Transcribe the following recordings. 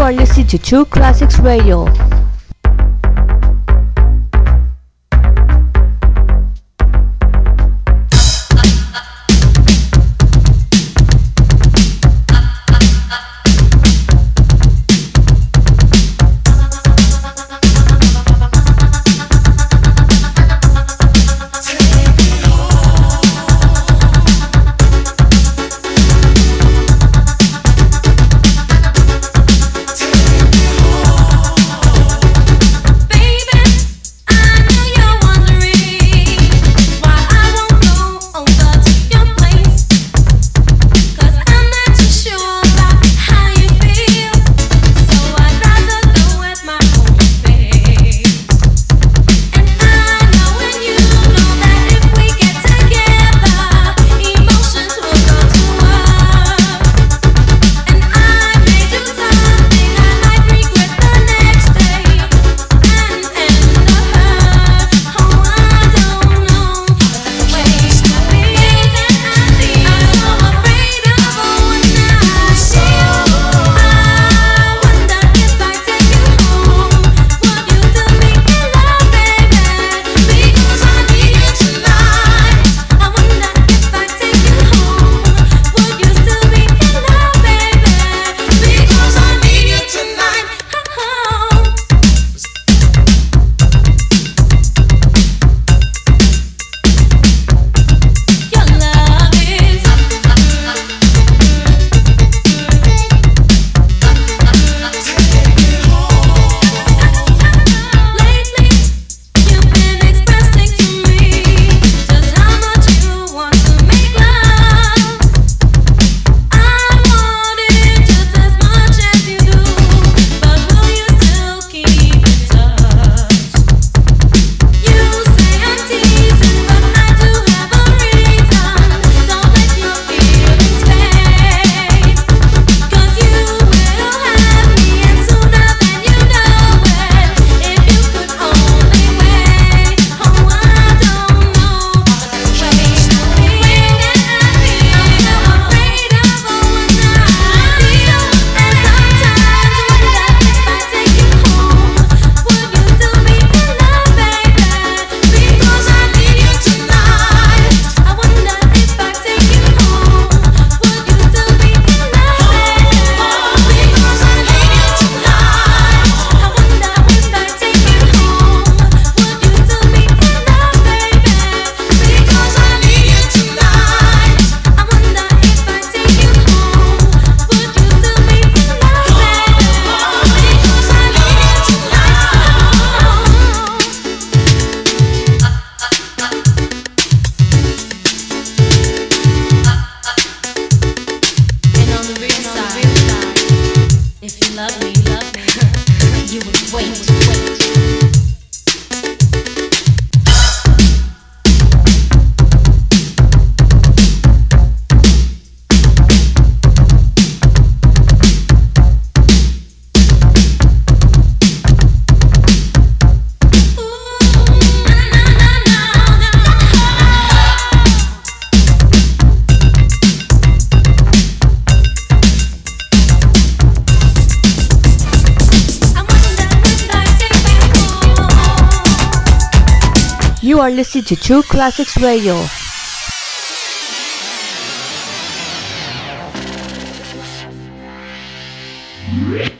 You are listening to Tru Classics Radio. You are listening to Tru Classics Radio. Yeah.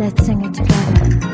Let's sing it together.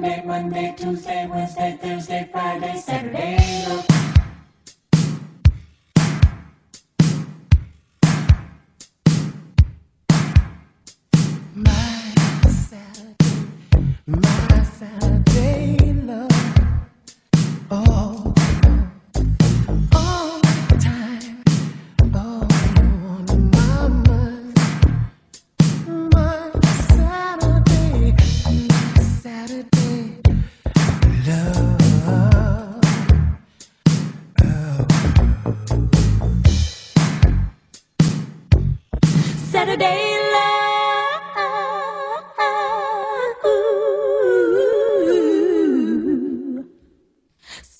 Monday, Tuesday, Wednesday, Thursday, Friday, Saturday.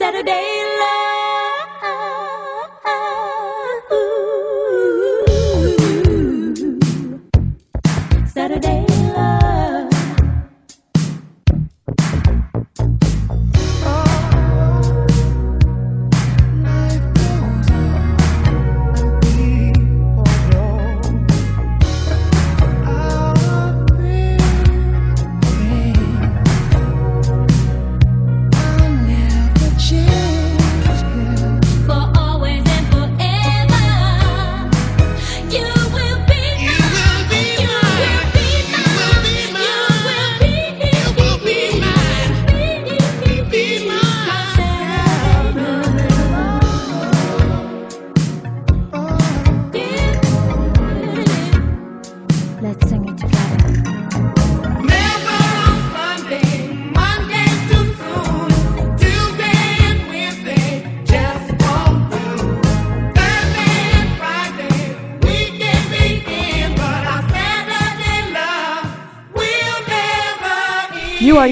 Saturday love.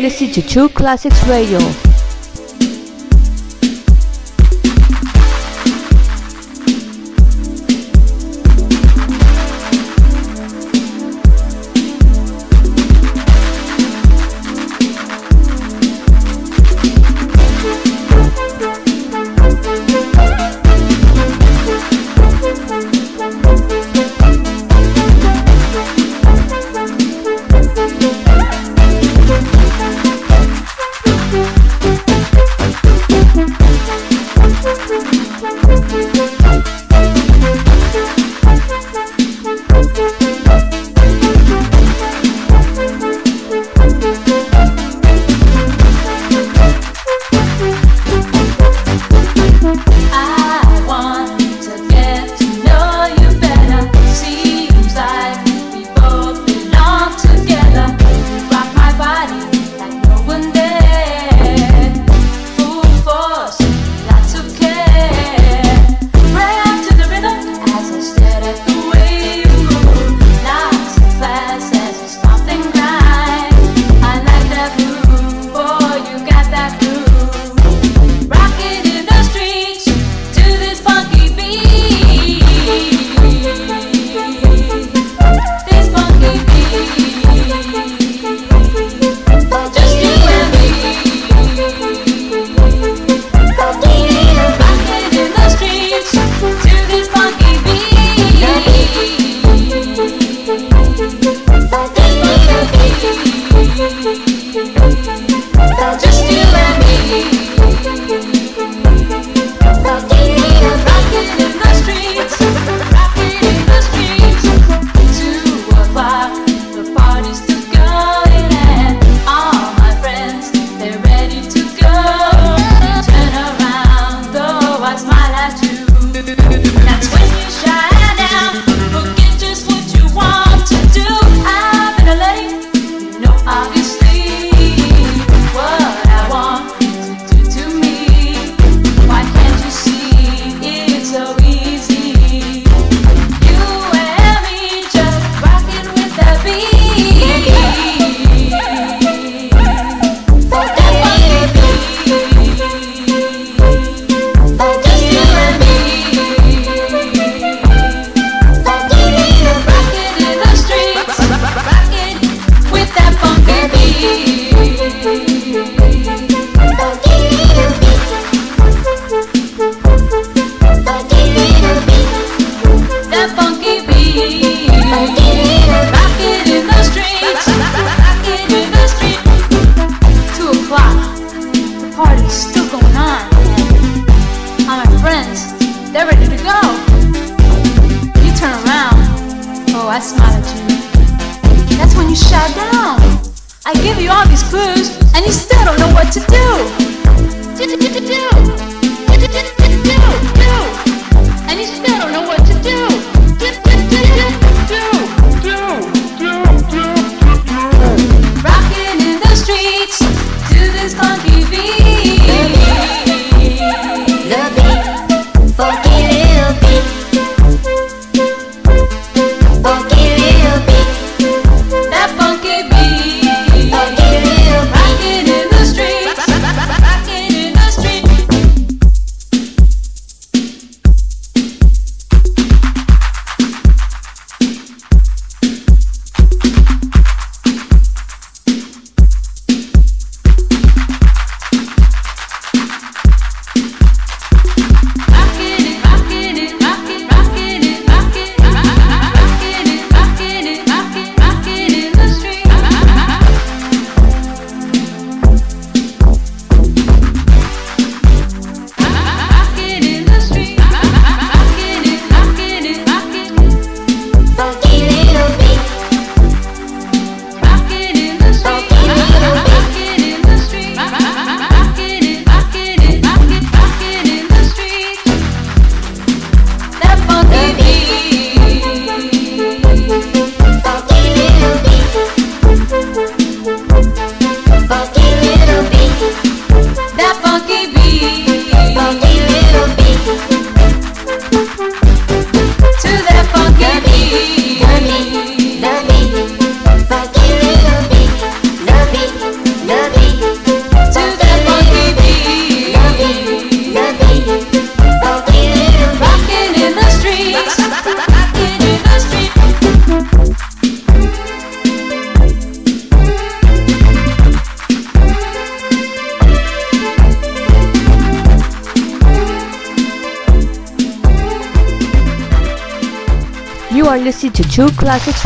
listening to Tru Classics Radio.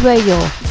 Radio.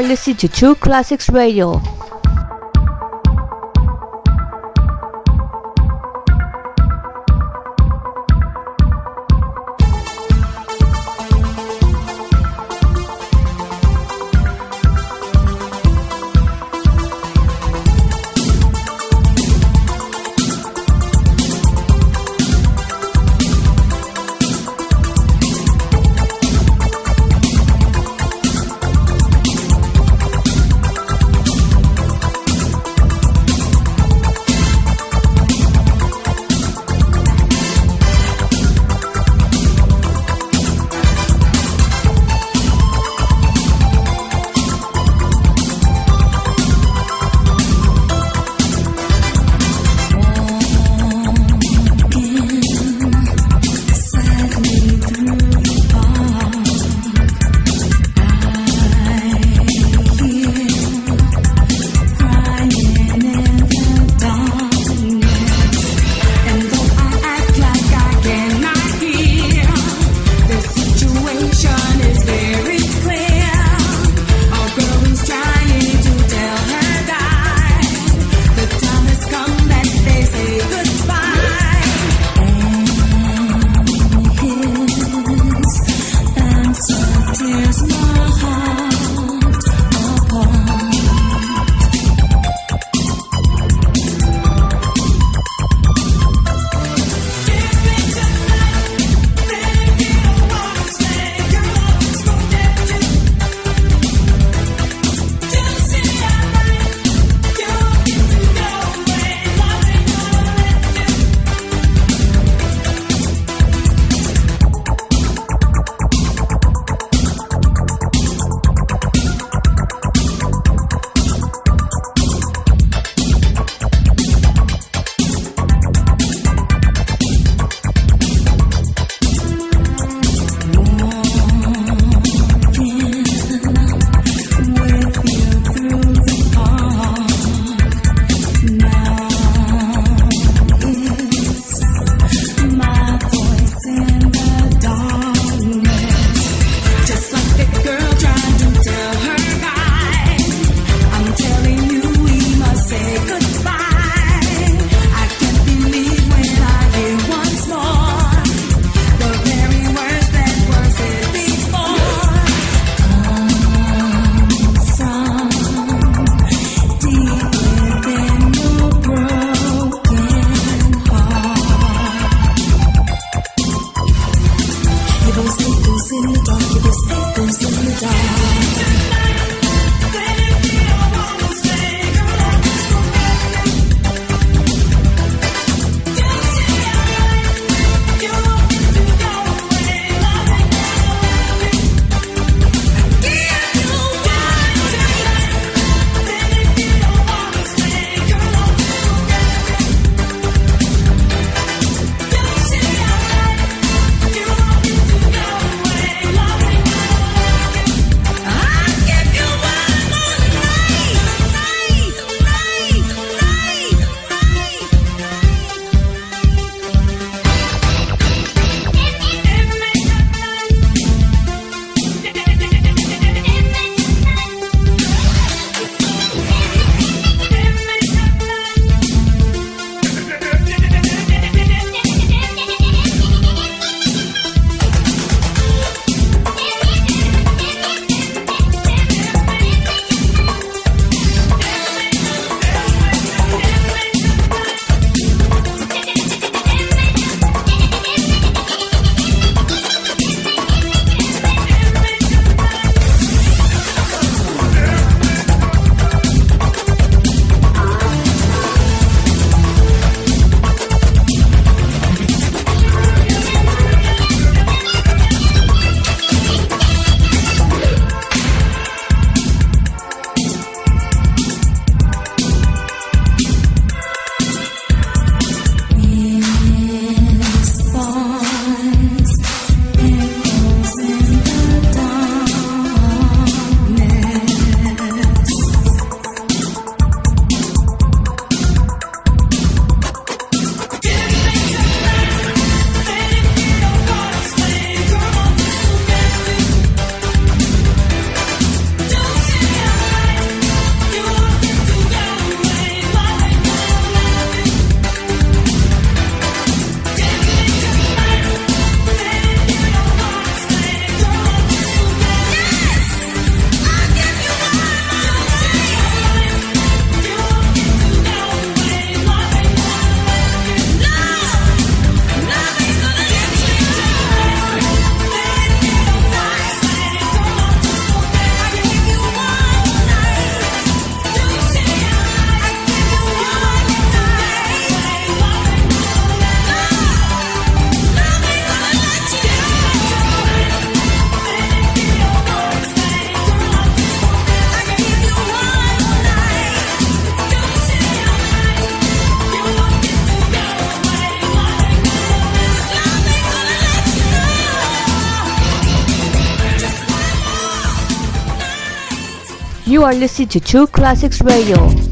Are listening to Tru Classics Radio. Are listening to Tru Classics Radio.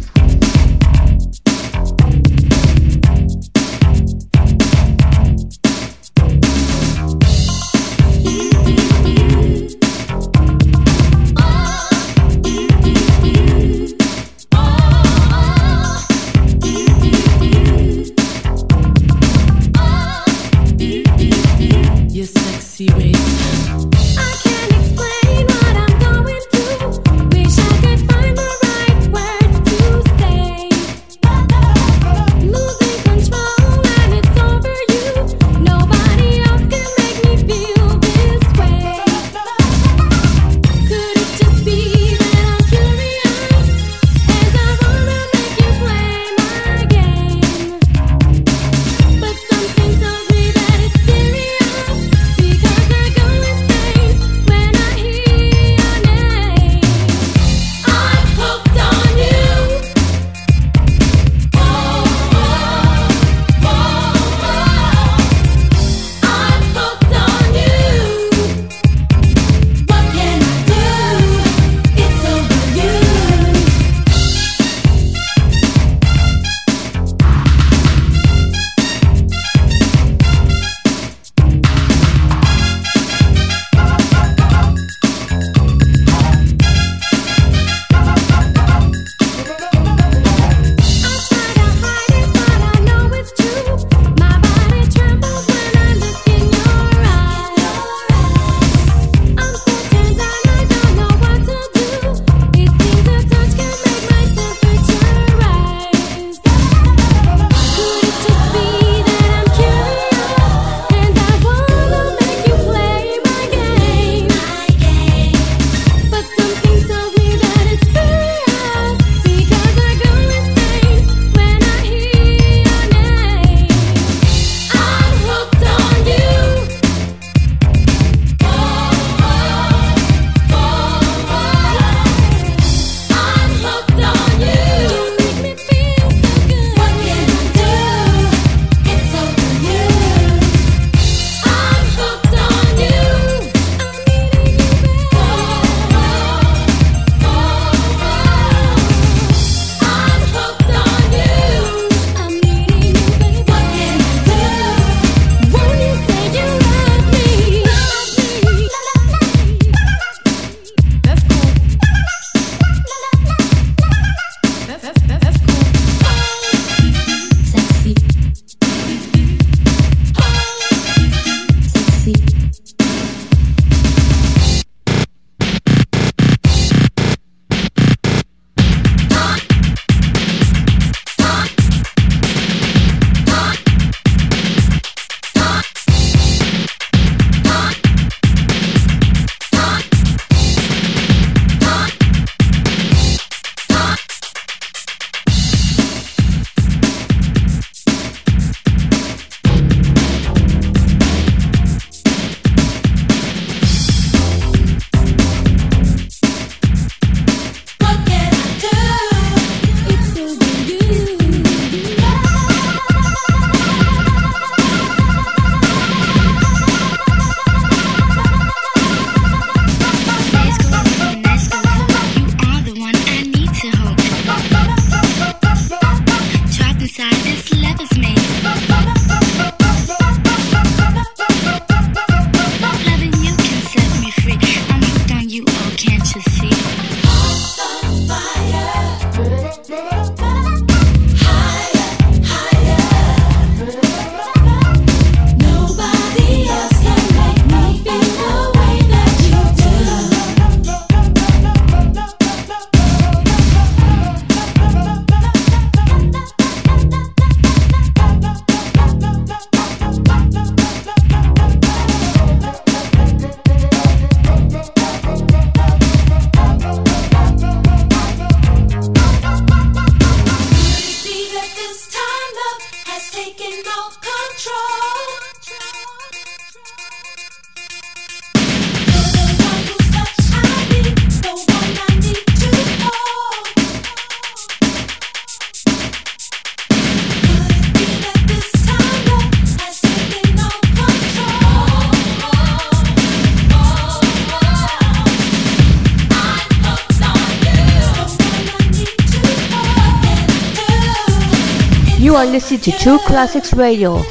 are listening to Tru Classics Radio.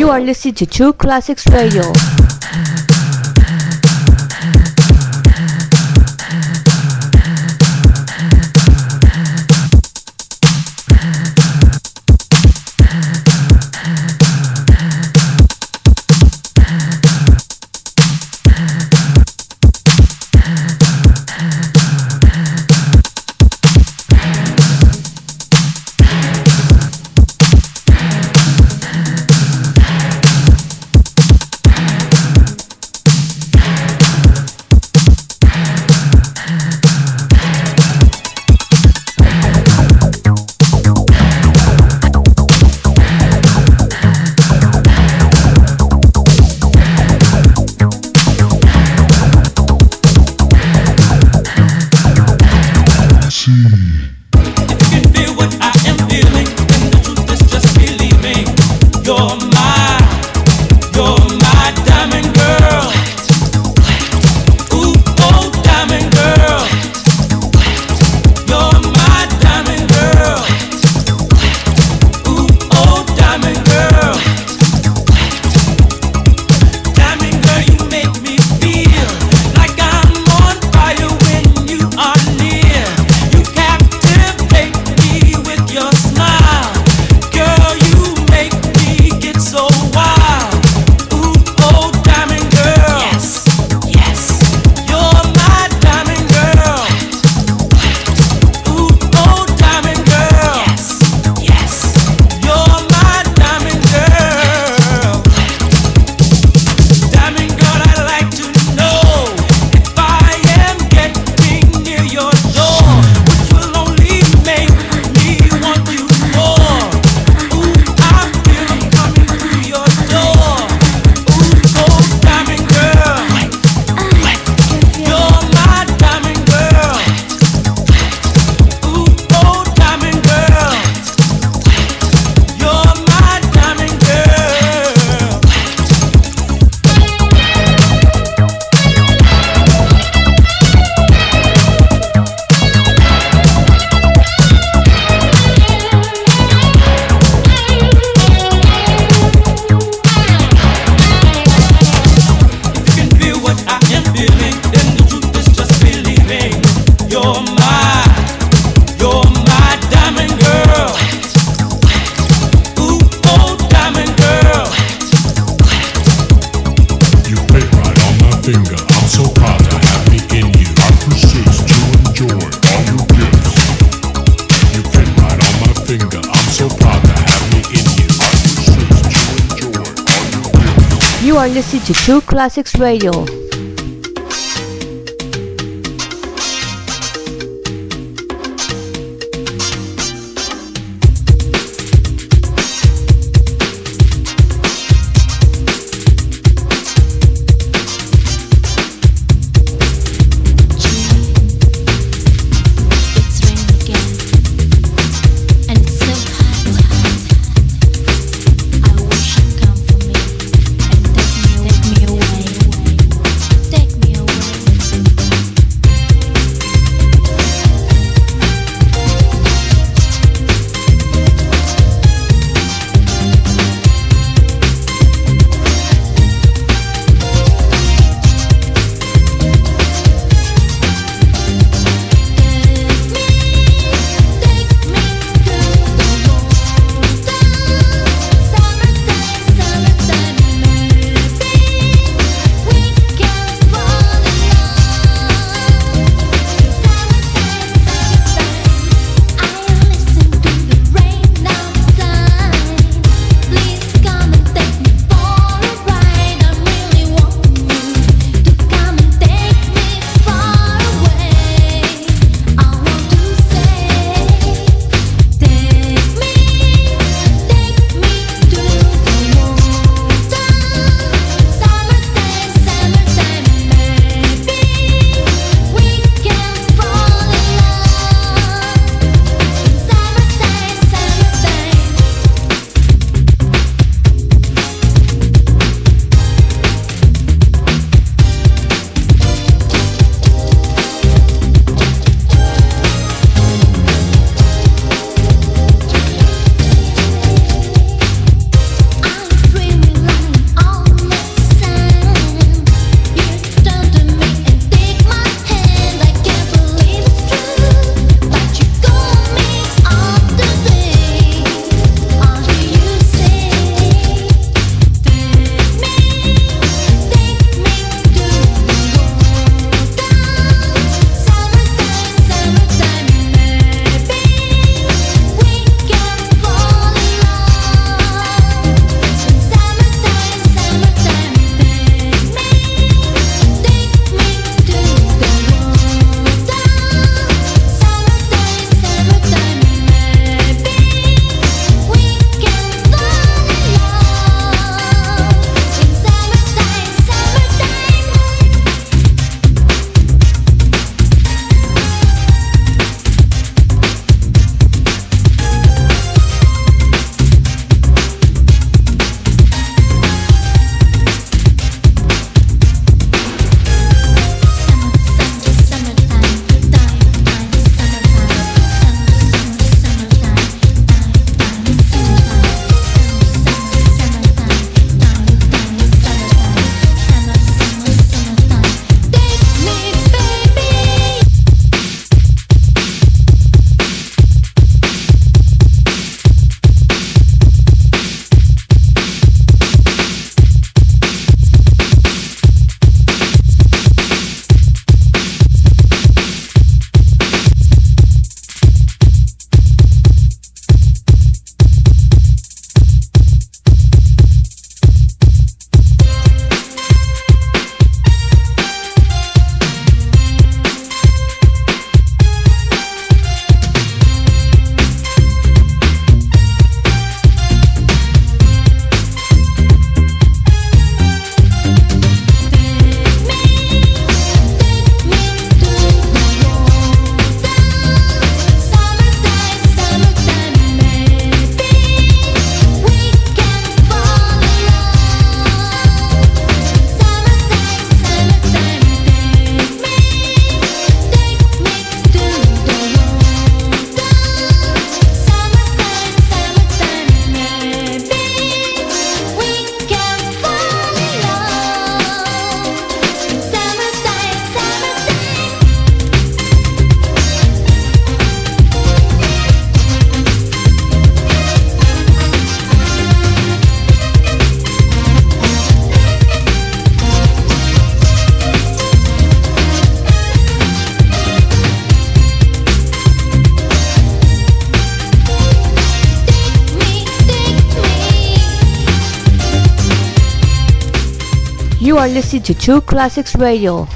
You are listening to Tru Classics Radio. Classics Radio. Are listening to Tru Classics Radio.